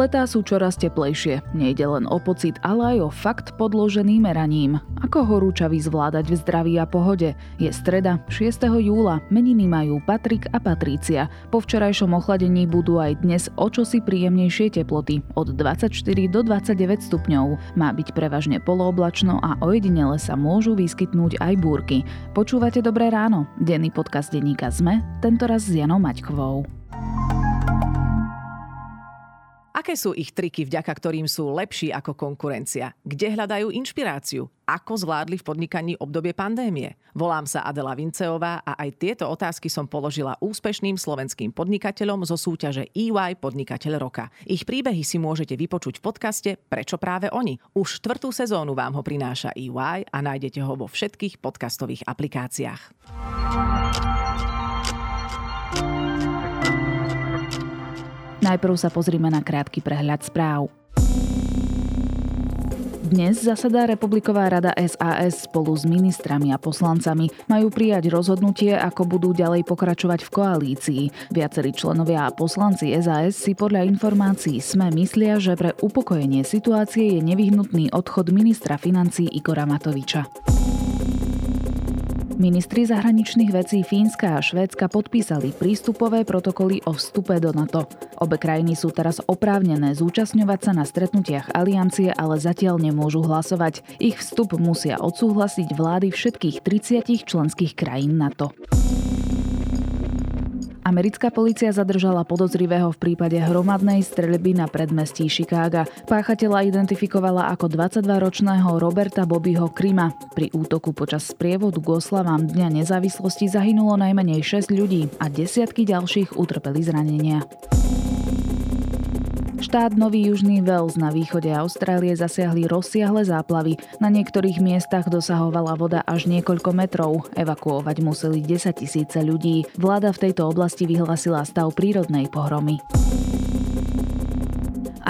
Letá sú čoraz teplejšie. Nejde len o pocit, ale aj o fakt podložený meraním. Ako horúčavy zvládať v zdraví a pohode? Je streda, 6. júla. Meniny majú Patrik a Patrícia. Po včerajšom ochladení budú aj dnes o čosi príjemnejšie teploty. Od 24 do 29 stupňov. Má byť prevažne polooblačno a ojedinele sa môžu vyskytnúť aj búrky. Počúvate Dobré ráno? Denný podcast denníka ZME, tentoraz s Janou Maťkovou. Aké sú ich triky, vďaka ktorým sú lepší ako konkurencia? Kde hľadajú inšpiráciu? Ako zvládli v podnikaní obdobie pandémie? Volám sa Adela Vinceová a aj tieto otázky som položila úspešným slovenským podnikateľom zo súťaže EY Podnikateľ roka. Ich príbehy si môžete vypočuť v podcaste Prečo práve oni? Už štvrtú sezónu vám ho prináša EY a nájdete ho vo všetkých podcastových aplikáciách. Najprv sa pozrime na krátky prehľad správ. Dnes zasadá Republiková rada SAS spolu s ministrami a poslancami. Majú prijať rozhodnutie, ako budú ďalej pokračovať v koalícii. Viacerí členovia a poslanci SAS si podľa informácií SME myslia, že pre upokojenie situácie je nevyhnutný odchod ministra financí Igora Matoviča. Ministri zahraničných vecí Fínska a Švédska podpísali prístupové protokoly o vstupe do NATO. Obe krajiny sú teraz oprávnené zúčastňovať sa na stretnutiach aliancie, ale zatiaľ nemôžu hlasovať. Ich vstup musia odsúhlasiť vlády všetkých 30 členských krajín NATO. Americká polícia zadržala podozrivého v prípade hromadnej streľby na predmestí Chicaga. Páchateľa identifikovala ako 22-ročného Roberta Bobbyho Krima. Pri útoku počas sprievodu k oslavám Dňa nezávislosti zahynulo najmenej 6 ľudí a desiatky ďalších utrpeli zranenia. Štát Nový Južný Wales na východe Austrálie zasiahli rozsiahle záplavy. Na niektorých miestach dosahovala voda až niekoľko metrov. Evakuovať museli 10 tisíce ľudí. Vláda v tejto oblasti vyhlasila stav prírodnej pohromy.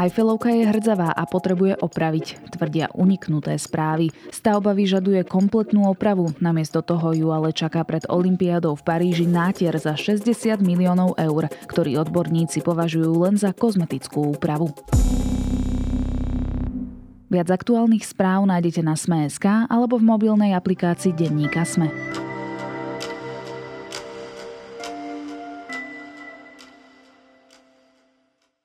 Eiffelovka je hrdzavá a potrebuje opraviť, tvrdia uniknuté správy. Stavba vyžaduje kompletnú opravu, namiesto toho ju ale čaká pred Olympiádou v Paríži nátier za 60 miliónov eur, ktorý odborníci považujú len za kozmetickú úpravu. Viac aktuálnych správ nájdete na Sme.sk alebo v mobilnej aplikácii Denníka Sme.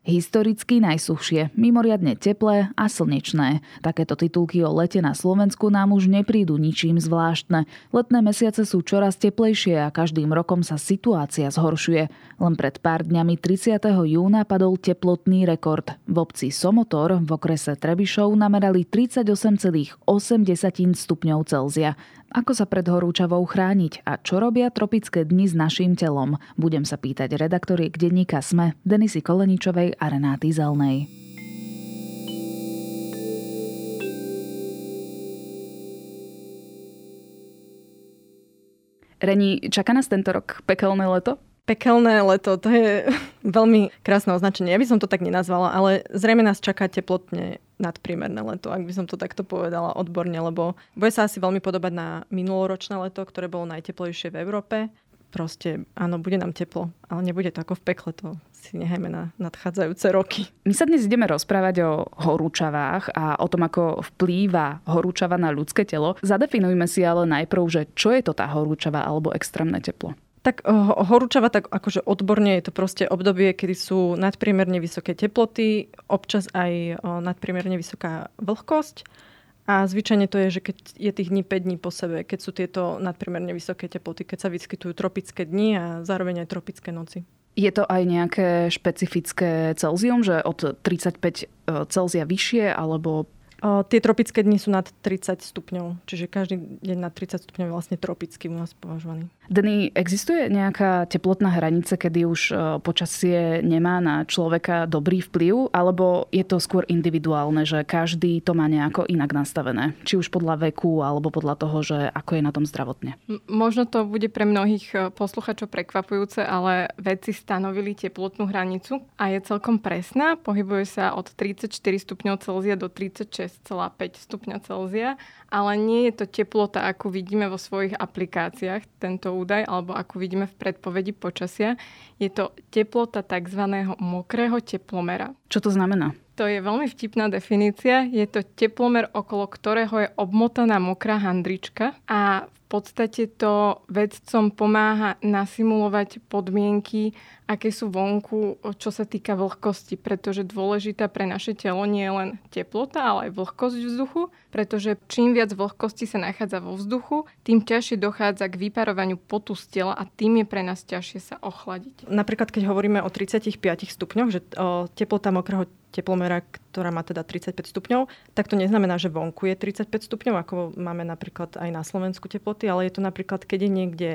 Historicky najsuchšie, mimoriadne teplé a slnečné. Takéto titulky o lete na Slovensku nám už neprídu ničím zvláštne. Letné mesiace sú čoraz teplejšie a každým rokom sa situácia zhoršuje. Len pred pár dňami 30. júna padol teplotný rekord. V obci Somotor v okrese Trebišov namerali 38,8 stupňov Celzia. Ako sa pred horúčavou chrániť a čo robia tropické dni s našim telom? Budem sa pýtať redaktoriek denníka SME Denisy Koleničovej a Renáty Zelnej. Reni, čaká nás tento rok pekelné leto? Pekelné leto, to je veľmi krásne označenie. Ja by som to tak nenazvala, ale zrejme nás čaká teplotne nadpriemerné leto, ak by som to takto povedala odborne, lebo bude sa asi veľmi podobať na minuloročné leto, ktoré bolo najteplejšie v Európe. Proste áno, bude nám teplo, ale nebude to ako v pekle, to si nehajme na nadchádzajúce roky. My sa dnes ideme rozprávať o horúčavách a o tom, ako vplýva horúčava na ľudské telo. Zadefinujme si ale najprv, že čo je to tá horúčava alebo extrémne teplo. Tak horúčava, tak akože odborne je to proste obdobie, kedy sú nadpriemerne vysoké teploty, občas aj nadpriemerne vysoká vlhkosť. A zvyčajne to je, že keď je tých dní 5 dní po sebe, keď sú tieto nadpriemerne vysoké teploty, keď sa vyskytujú tropické dni a zároveň aj tropické noci. Je to aj nejaké špecifické Celzium, že od 35 e, Celzia vyššie, alebo tie tropické dni sú nad 30 stupňov, čiže každý deň nad 30 stupňov je vlastne tropický u nás považovaný. Dny, existuje nejaká teplotná hranica, kedy už počasie nemá na človeka dobrý vplyv, alebo je to skôr individuálne, že každý to má nejako inak nastavené? Či už podľa veku, alebo podľa toho, že ako je na tom zdravotne? Možno to bude pre mnohých posluchačov prekvapujúce, ale vedci stanovili teplotnú hranicu a je celkom presná. Pohybuje sa od 34 stupňov Celzia do 36 6,5 stupňa Celzia, ale nie je to teplota, ako vidíme vo svojich aplikáciách. Tento údaj, alebo ako vidíme v predpovedi počasia, je to teplota tzv. mokrého teplomera. Čo to znamená? To je veľmi vtipná definícia. Je to teplomer, okolo ktorého je obmotaná mokrá handrička a v podstate to vedcom pomáha nasimulovať podmienky, aké sú vonku, čo sa týka vlhkosti, pretože dôležitá pre naše telo nie je len teplota, ale aj vlhkosť vzduchu, pretože čím viac vlhkosti sa nachádza vo vzduchu, tým ťažšie dochádza k vyparovaniu potu z tela a tým je pre nás ťažšie sa ochladiť. Napríklad, keď hovoríme o 35 stupňoch, že o teplota mokrého teplomera, ktorá má teda 35 stupňov, tak to neznamená, že vonku je 35 stupňov, ako máme napríklad aj na Slovensku teploty, ale je to napríklad, keď je niekde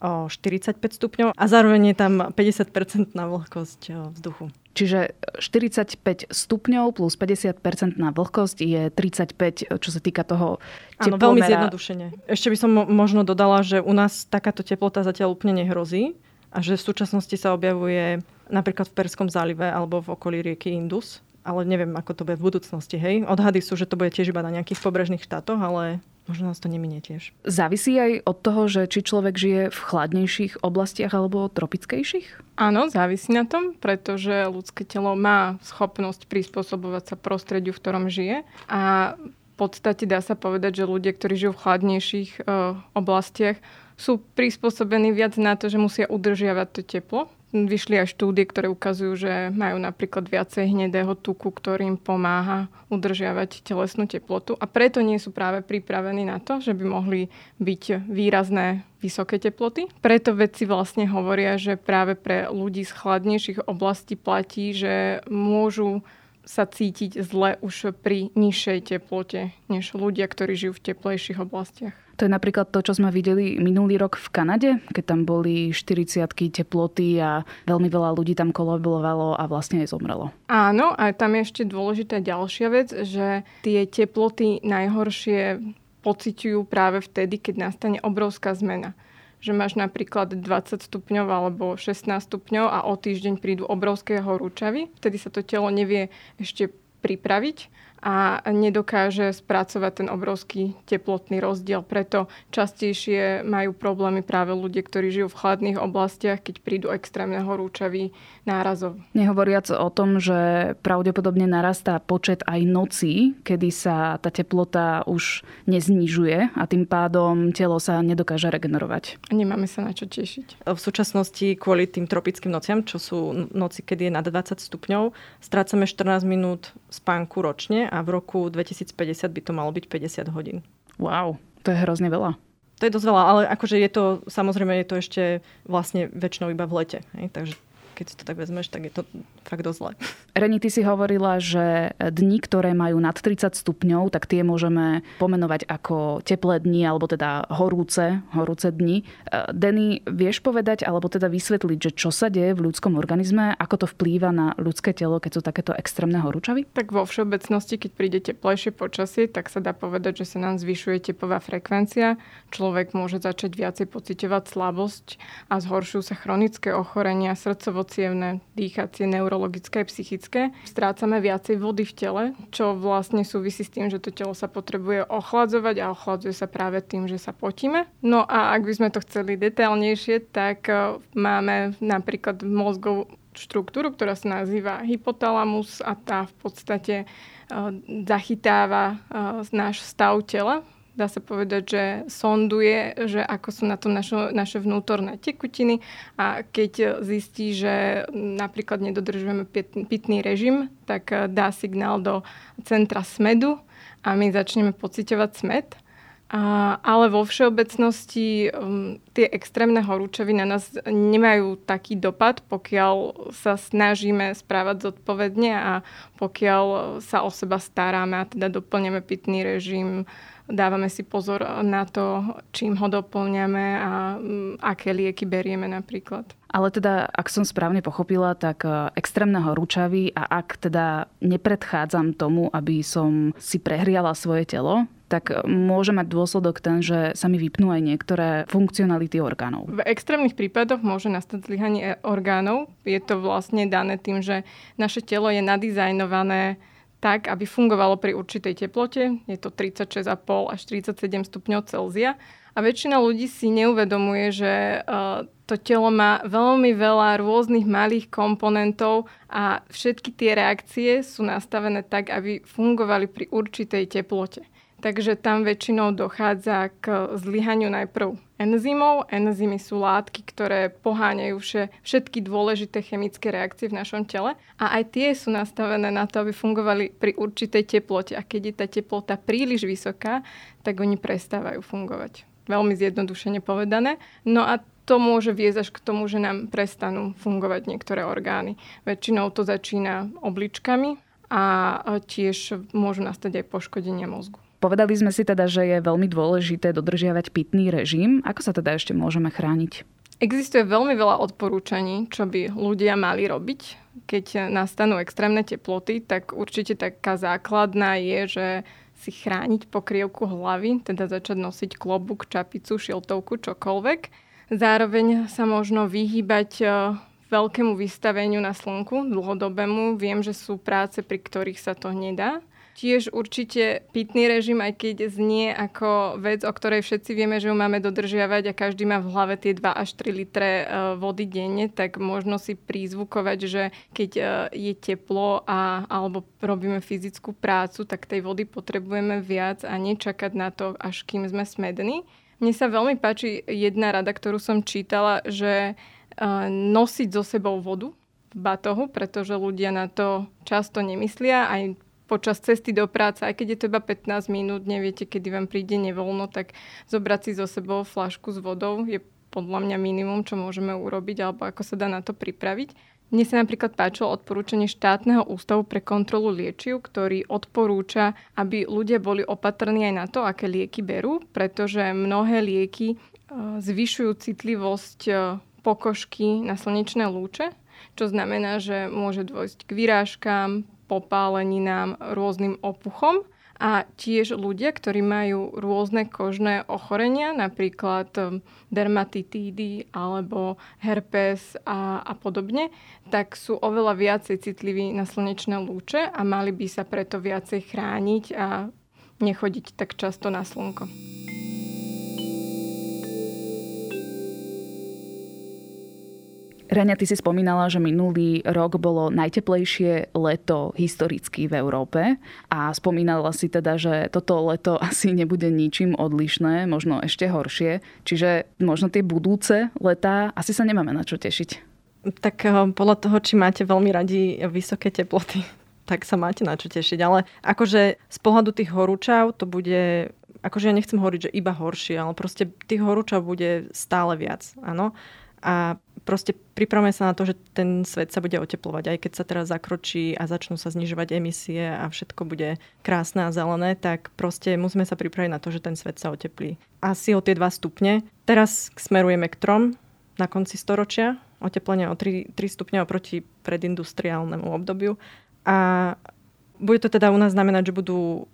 o 45 stupňov a zároveň je tam 50% na vlhkosť vzduchu. Čiže 45 stupňov plus 50% na vlhkosť je 35, čo sa týka toho teplomera. Áno, veľmi zjednodušene. Ešte by som možno dodala, že u nás takáto teplota zatiaľ úplne nehrozí a že v súčasnosti sa objavuje napríklad v Perskom zálive alebo v okolí rieky Indus ale neviem, ako to bude v budúcnosti. Hej? Odhady sú, že to bude tiež iba na nejakých pobrežných štátoch, ale možno nás to neminie tiež. Závisí aj od toho, že či človek žije v chladnejších oblastiach alebo tropickejších? Áno, závisí na tom, pretože ľudské telo má schopnosť prispôsobovať sa prostrediu, v ktorom žije a v podstate dá sa povedať, že ľudia, ktorí žijú v chladnejších e, oblastiach, sú prispôsobení viac na to, že musia udržiavať to teplo Vyšli aj štúdie, ktoré ukazujú, že majú napríklad viacej hnedého tuku, ktorým pomáha udržiavať telesnú teplotu a preto nie sú práve pripravení na to, že by mohli byť výrazné vysoké teploty. Preto vedci vlastne hovoria, že práve pre ľudí z chladnejších oblastí platí, že môžu sa cítiť zle už pri nižšej teplote, než ľudia, ktorí žijú v teplejších oblastiach. To je napríklad to, čo sme videli minulý rok v Kanade, keď tam boli 40 teploty a veľmi veľa ľudí tam kolabovalo a vlastne aj zomrelo. Áno, a tam je ešte dôležitá ďalšia vec, že tie teploty najhoršie pociťujú práve vtedy, keď nastane obrovská zmena že máš napríklad 20 stupňov alebo 16 stupňov a o týždeň prídu obrovské horúčavy. Vtedy sa to telo nevie ešte pripraviť a nedokáže spracovať ten obrovský teplotný rozdiel. Preto častejšie majú problémy práve ľudia, ktorí žijú v chladných oblastiach, keď prídu extrémne horúčavy nárazov. Nehovoriac o tom, že pravdepodobne narastá počet aj nocí, kedy sa tá teplota už neznižuje a tým pádom telo sa nedokáže regenerovať. Nemáme sa na čo tešiť. V súčasnosti kvôli tým tropickým nociam, čo sú noci, kedy je na 20 stupňov, strácame 14 minút spánku ročne a v roku 2050 by to malo byť 50 hodín. Wow, to je hrozne veľa. To je dosť veľa, ale akože je to, samozrejme je to ešte vlastne väčšinou iba v lete. Hej? Takže keď si to tak vezmeš, tak je to fakt dosť zle. Reni, ty si hovorila, že dni, ktoré majú nad 30 stupňov, tak tie môžeme pomenovať ako teplé dni, alebo teda horúce, horúce dni. E, Denny, vieš povedať, alebo teda vysvetliť, že čo sa deje v ľudskom organizme, ako to vplýva na ľudské telo, keď sú takéto extrémne horúčavy? Tak vo všeobecnosti, keď príde teplejšie počasie, tak sa dá povedať, že sa nám zvyšuje tepová frekvencia. Človek môže začať viacej pocitovať slabosť a zhoršujú sa chronické ochorenia, srdcovo cievne, dýchacie, neurologické, psychické. Strácame viacej vody v tele, čo vlastne súvisí s tým, že to telo sa potrebuje ochladzovať a ochladzuje sa práve tým, že sa potíme. No a ak by sme to chceli detailnejšie, tak e, máme napríklad mozgovú štruktúru, ktorá sa nazýva hypotalamus a tá v podstate e, zachytáva e, náš stav tela dá sa povedať, že sonduje, že ako sú na tom našo, naše vnútorné tekutiny a keď zistí, že napríklad nedodržujeme pitný režim, tak eh, dá signál do centra smedu a my začneme pociťovať smed. A, ale vo všeobecnosti um, tie extrémne horúčavy na nás nemajú taký dopad, pokiaľ sa snažíme správať zodpovedne a pokiaľ sa o seba staráme a teda doplňame pitný režim, dávame si pozor na to, čím ho doplňame a mm, aké lieky berieme napríklad. Ale teda, ak som správne pochopila, tak e, extrémne horúčavy a ak teda nepredchádzam tomu, aby som si prehriala svoje telo, tak e, môže mať dôsledok ten, že sa mi vypnú aj niektoré funkcionality orgánov. V extrémnych prípadoch môže nastať zlyhanie orgánov. Je to vlastne dané tým, že naše telo je nadizajnované tak, aby fungovalo pri určitej teplote. Je to 36,5 až 37 stupňov Celzia. A väčšina ľudí si neuvedomuje, že uh, to telo má veľmi veľa rôznych malých komponentov a všetky tie reakcie sú nastavené tak, aby fungovali pri určitej teplote. Takže tam väčšinou dochádza k zlyhaniu najprv enzymov. Enzymy sú látky, ktoré poháňajú všetky dôležité chemické reakcie v našom tele a aj tie sú nastavené na to, aby fungovali pri určitej teplote. A keď je tá teplota príliš vysoká, tak oni prestávajú fungovať. Veľmi zjednodušene povedané. No a to môže viesť až k tomu, že nám prestanú fungovať niektoré orgány. Väčšinou to začína obličkami a tiež môžu nastať aj poškodenie mozgu. Povedali sme si teda, že je veľmi dôležité dodržiavať pitný režim. Ako sa teda ešte môžeme chrániť? Existuje veľmi veľa odporúčaní, čo by ľudia mali robiť. Keď nastanú extrémne teploty, tak určite taká základná je, že si chrániť pokrievku hlavy, teda začať nosiť klobúk, čapicu, šiltovku, čokoľvek. Zároveň sa možno vyhýbať e, veľkému vystaveniu na slnku, dlhodobému. Viem, že sú práce, pri ktorých sa to nedá. Tiež určite pitný režim, aj keď znie ako vec, o ktorej všetci vieme, že ju máme dodržiavať a každý má v hlave tie 2 až 3 litre e, vody denne, tak možno si prízvukovať, že keď e, je teplo a, alebo robíme fyzickú prácu, tak tej vody potrebujeme viac a nečakať na to, až kým sme smední. Mne sa veľmi páči jedna rada, ktorú som čítala, že e, nosiť so sebou vodu v batohu, pretože ľudia na to často nemyslia. Aj počas cesty do práce, aj keď je to iba 15 minút, neviete, kedy vám príde nevoľno, tak zobrať si so sebou flašku s vodou je podľa mňa minimum, čo môžeme urobiť, alebo ako sa dá na to pripraviť. Mne sa napríklad páčilo odporúčanie štátneho ústavu pre kontrolu liečiv, ktorý odporúča, aby ľudia boli opatrní aj na to, aké lieky berú, pretože mnohé lieky e, zvyšujú citlivosť e, pokožky na slnečné lúče, čo znamená, že môže dôjsť k vyrážkám, popáleninám, rôznym opuchom. A tiež ľudia, ktorí majú rôzne kožné ochorenia, napríklad um, dermatitídy alebo herpes a, a podobne, tak sú oveľa viacej citliví na slnečné lúče a mali by sa preto viacej chrániť a nechodiť tak často na slnko. Rania, ty si spomínala, že minulý rok bolo najteplejšie leto historicky v Európe a spomínala si teda, že toto leto asi nebude ničím odlišné, možno ešte horšie. Čiže možno tie budúce letá asi sa nemáme na čo tešiť. Tak eh, podľa toho, či máte veľmi radi vysoké teploty, tak sa máte na čo tešiť. Ale akože z pohľadu tých horúčav to bude akože ja nechcem hovoriť, že iba horšie, ale proste tých horúčav bude stále viac, áno. A proste pripravme sa na to, že ten svet sa bude oteplovať. Aj keď sa teraz zakročí a začnú sa znižovať emisie a všetko bude krásne a zelené, tak proste musíme sa pripraviť na to, že ten svet sa oteplí. Asi o tie 2 stupne. Teraz smerujeme k trom na konci storočia. Oteplenie o 3, 3 stupne oproti predindustriálnemu obdobiu. A bude to teda u nás znamenať, že budú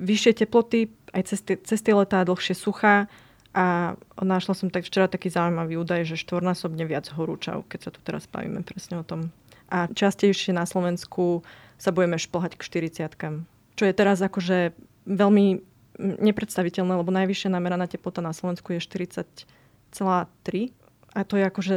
vyššie teploty, aj cez tie letá dlhšie suchá, a našla som tak včera taký zaujímavý údaj, že štvornásobne viac horúčav, keď sa tu teraz bavíme presne o tom. A častejšie na Slovensku sa budeme šplhať k 40 Čo je teraz akože veľmi nepredstaviteľné, lebo najvyššia nameraná teplota na Slovensku je 40,3 a to je akože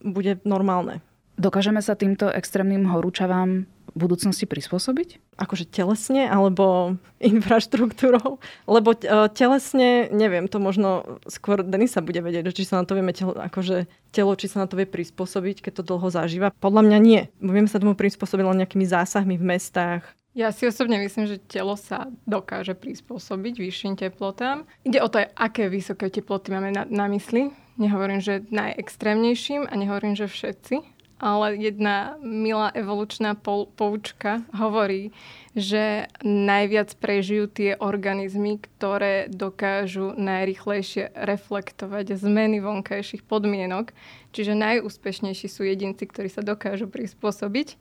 bude normálne. Dokážeme sa týmto extrémnym horúčavám budúcnosti prispôsobiť? Akože telesne alebo infraštruktúrou? Lebo e, telesne, neviem, to možno skôr Denisa bude vedieť, či sa na to vieme telo, akože telo, či sa na to vie prispôsobiť, keď to dlho zažíva. Podľa mňa nie. Vieme sa tomu prispôsobiť len nejakými zásahmi v mestách, ja si osobne myslím, že telo sa dokáže prispôsobiť vyšším teplotám. Ide o to, aké vysoké teploty máme na, na mysli. Nehovorím, že najextrémnejším a nehovorím, že všetci ale jedna milá evolučná poučka hovorí, že najviac prežijú tie organizmy, ktoré dokážu najrychlejšie reflektovať zmeny vonkajších podmienok. Čiže najúspešnejší sú jedinci, ktorí sa dokážu prispôsobiť.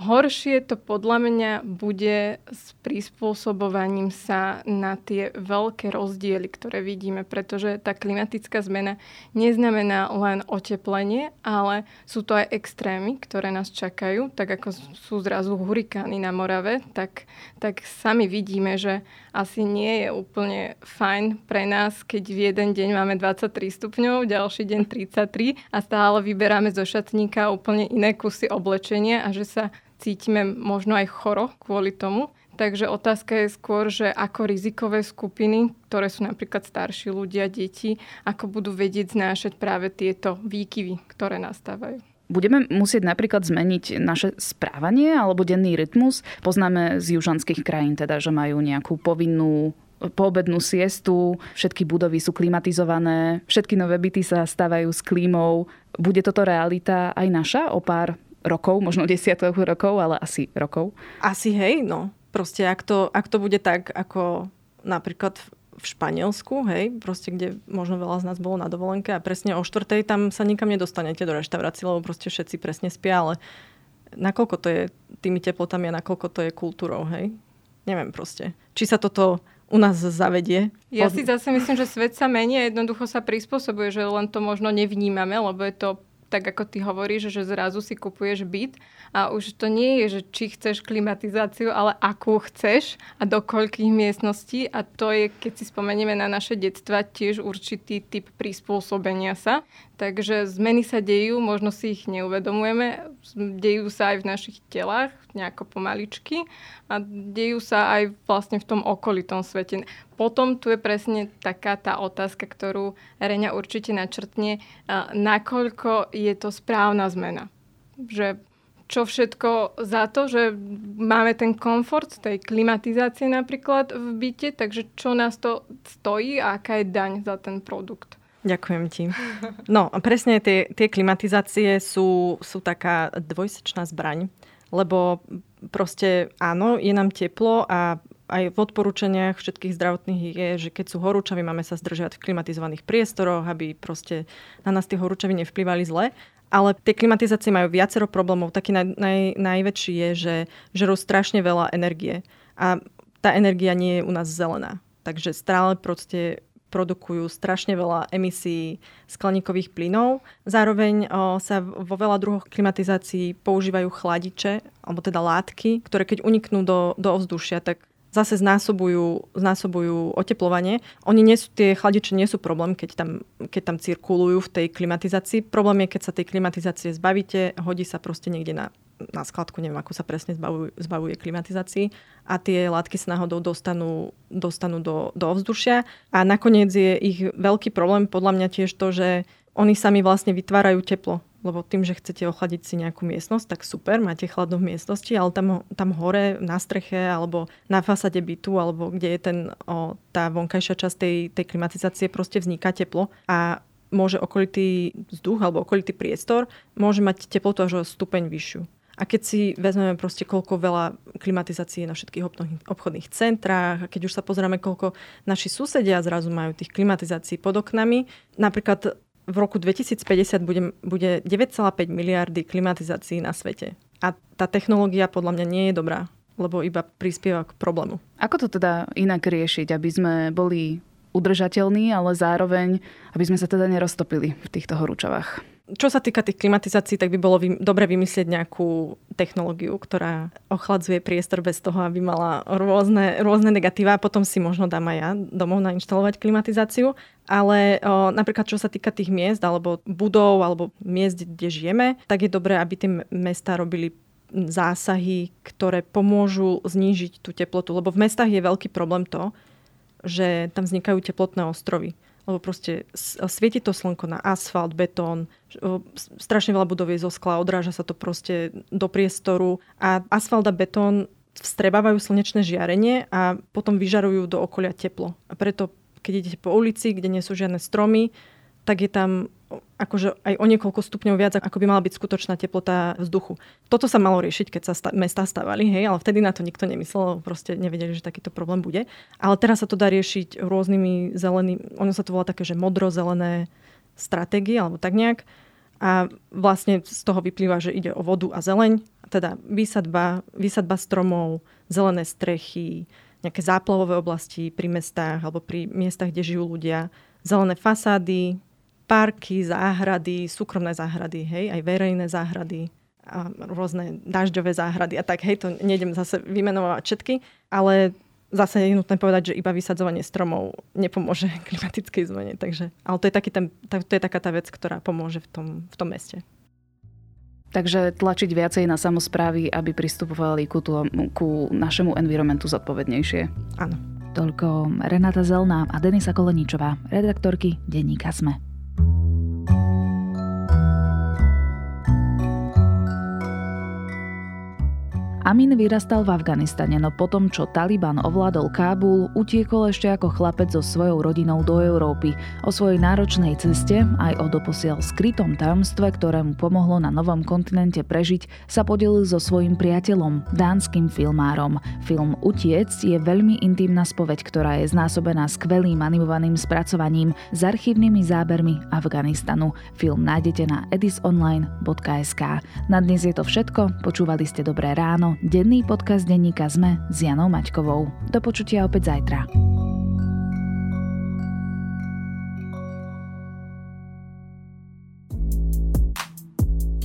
Horšie to podľa mňa bude s prispôsobovaním sa na tie veľké rozdiely, ktoré vidíme, pretože tá klimatická zmena neznamená len oteplenie, ale sú to aj extrémy, ktoré nás čakajú, tak ako sú zrazu hurikány na Morave, tak, tak sami vidíme, že asi nie je úplne fajn pre nás, keď v jeden deň máme 23 stupňov, ďalší deň 33 a stále vyberáme zo šatníka úplne iné kusy oblečenia a že sa cítime možno aj choro kvôli tomu. Takže otázka je skôr, že ako rizikové skupiny, ktoré sú napríklad starší ľudia, deti, ako budú vedieť znášať práve tieto výkyvy, ktoré nastávajú. Budeme musieť napríklad zmeniť naše správanie alebo denný rytmus. Poznáme z južanských krajín teda, že majú nejakú povinnú poobednú siestu, všetky budovy sú klimatizované, všetky nové byty sa stávajú s klímou. Bude toto realita aj naša o pár rokov, možno desiatok rokov, ale asi rokov. Asi hej, no. Proste ak to, ak to bude tak, ako napríklad v Španielsku, hej, proste kde možno veľa z nás bolo na dovolenke a presne o štvrtej tam sa nikam nedostanete do reštaurácie, lebo proste všetci presne spia, ale nakoľko to je tými teplotami a nakoľko to je kultúrou, hej? Neviem proste. Či sa toto u nás zavedie. Ja si zase myslím, že svet sa mení a jednoducho sa prispôsobuje, že len to možno nevnímame, lebo je to tak ako ty hovoríš, že zrazu si kupuješ byt a už to nie je, že či chceš klimatizáciu, ale akú chceš a do koľkých miestností a to je, keď si spomenieme na naše detstva, tiež určitý typ prispôsobenia sa. Takže zmeny sa dejú, možno si ich neuvedomujeme, dejú sa aj v našich telách, nejako pomaličky a dejú sa aj vlastne v tom okolitom svete. Potom tu je presne taká tá otázka, ktorú Reňa určite načrtne, nakoľko je to správna zmena. Že čo všetko za to, že máme ten komfort tej klimatizácie napríklad v byte, takže čo nás to stojí a aká je daň za ten produkt. Ďakujem ti. No, presne tie, tie klimatizácie sú, sú taká dvojsečná zbraň, lebo proste áno, je nám teplo a aj v odporúčaniach všetkých zdravotných je, že keď sú horúčavy, máme sa zdržiavať v klimatizovaných priestoroch, aby proste na nás tie horúčavy nevplyvali zle. Ale tie klimatizácie majú viacero problémov. Taký naj, naj, najväčší je, že žerú strašne veľa energie. A tá energia nie je u nás zelená. Takže stále proste produkujú strašne veľa emisí skleníkových plynov. Zároveň o, sa vo veľa druhoch klimatizácií používajú chladiče, alebo teda látky, ktoré keď uniknú do, do ovzdušia, tak zase znásobujú, znásobujú oteplovanie. Oni nie sú, tie chladiče nie sú problém, keď tam, keď tam cirkulujú v tej klimatizácii. Problém je, keď sa tej klimatizácie zbavíte, hodí sa proste niekde na na skladku, neviem, ako sa presne zbavuje, zbavuje klimatizácii a tie látky sa náhodou dostanú, dostanú do, do ovzdušia. A nakoniec je ich veľký problém podľa mňa tiež to, že oni sami vlastne vytvárajú teplo. Lebo tým, že chcete ochladiť si nejakú miestnosť, tak super, máte chladnú v miestnosti, ale tam, tam hore na streche alebo na fasade bytu, alebo kde je ten, o, tá vonkajšia časť tej, tej klimatizácie, proste vzniká teplo. A môže okolitý vzduch alebo okolitý priestor môže mať teplotu až o stupeň vyššiu. A keď si vezmeme proste, koľko veľa klimatizácií na všetkých obchodných centrách, a keď už sa pozrieme, koľko naši susedia zrazu majú tých klimatizácií pod oknami, napríklad v roku 2050 bude, bude 9,5 miliardy klimatizácií na svete. A tá technológia podľa mňa nie je dobrá, lebo iba prispieva k problému. Ako to teda inak riešiť, aby sme boli udržateľní, ale zároveň, aby sme sa teda neroztopili v týchto horúčavách? Čo sa týka tých klimatizácií, tak by bolo vy, dobre vymyslieť nejakú technológiu, ktorá ochladzuje priestor bez toho, aby mala rôzne, rôzne negatíva. Potom si možno dám aj ja domov nainštalovať klimatizáciu. Ale o, napríklad čo sa týka tých miest alebo budov alebo miest, kde žijeme, tak je dobré, aby tie mesta robili zásahy, ktoré pomôžu znížiť tú teplotu. Lebo v mestách je veľký problém to, že tam vznikajú teplotné ostrovy lebo proste svieti to slnko na asfalt, betón, strašne veľa budov je zo skla, odráža sa to proste do priestoru a asfalt a betón vstrebávajú slnečné žiarenie a potom vyžarujú do okolia teplo. A preto, keď idete po ulici, kde nie sú žiadne stromy, tak je tam akože aj o niekoľko stupňov viac, ako by mala byť skutočná teplota vzduchu. Toto sa malo riešiť, keď sa sta- mesta stavali, hej, ale vtedy na to nikto nemyslel, proste nevedeli, že takýto problém bude. Ale teraz sa to dá riešiť rôznymi zelenými, ono sa to volá také, že modro-zelené stratégie, alebo tak nejak. A vlastne z toho vyplýva, že ide o vodu a zeleň. teda výsadba, výsadba stromov, zelené strechy, nejaké záplavové oblasti pri mestách alebo pri miestach, kde žijú ľudia, zelené fasády, parky, záhrady, súkromné záhrady, hej, aj verejné záhrady a rôzne dažďové záhrady a tak, hej, to nejdem zase vymenovať všetky, ale zase je nutné povedať, že iba vysadzovanie stromov nepomôže klimatickej zmene. Takže, ale to je, taký ten, to je taká tá vec, ktorá pomôže v tom, v tom meste. Takže tlačiť viacej na samozprávy, aby pristupovali ku, tú, ku našemu environmentu zodpovednejšie. Áno. Toľko Renata Zelná a Denisa Koleničová, redaktorky Denníka Sme. Amin vyrastal v Afganistane, no potom, čo Taliban ovládol Kábul, utiekol ešte ako chlapec so svojou rodinou do Európy. O svojej náročnej ceste, aj o doposiaľ skrytom tajomstve, ktoré mu pomohlo na novom kontinente prežiť, sa podelil so svojím priateľom, dánskym filmárom. Film Utiec je veľmi intimná spoveď, ktorá je znásobená skvelým animovaným spracovaním s archívnymi zábermi Afganistanu. Film nájdete na edisonline.sk. Na dnes je to všetko, počúvali ste Dobré ráno, denný podcast denníka ZME s Janou Maťkovou. Do počutia opäť zajtra.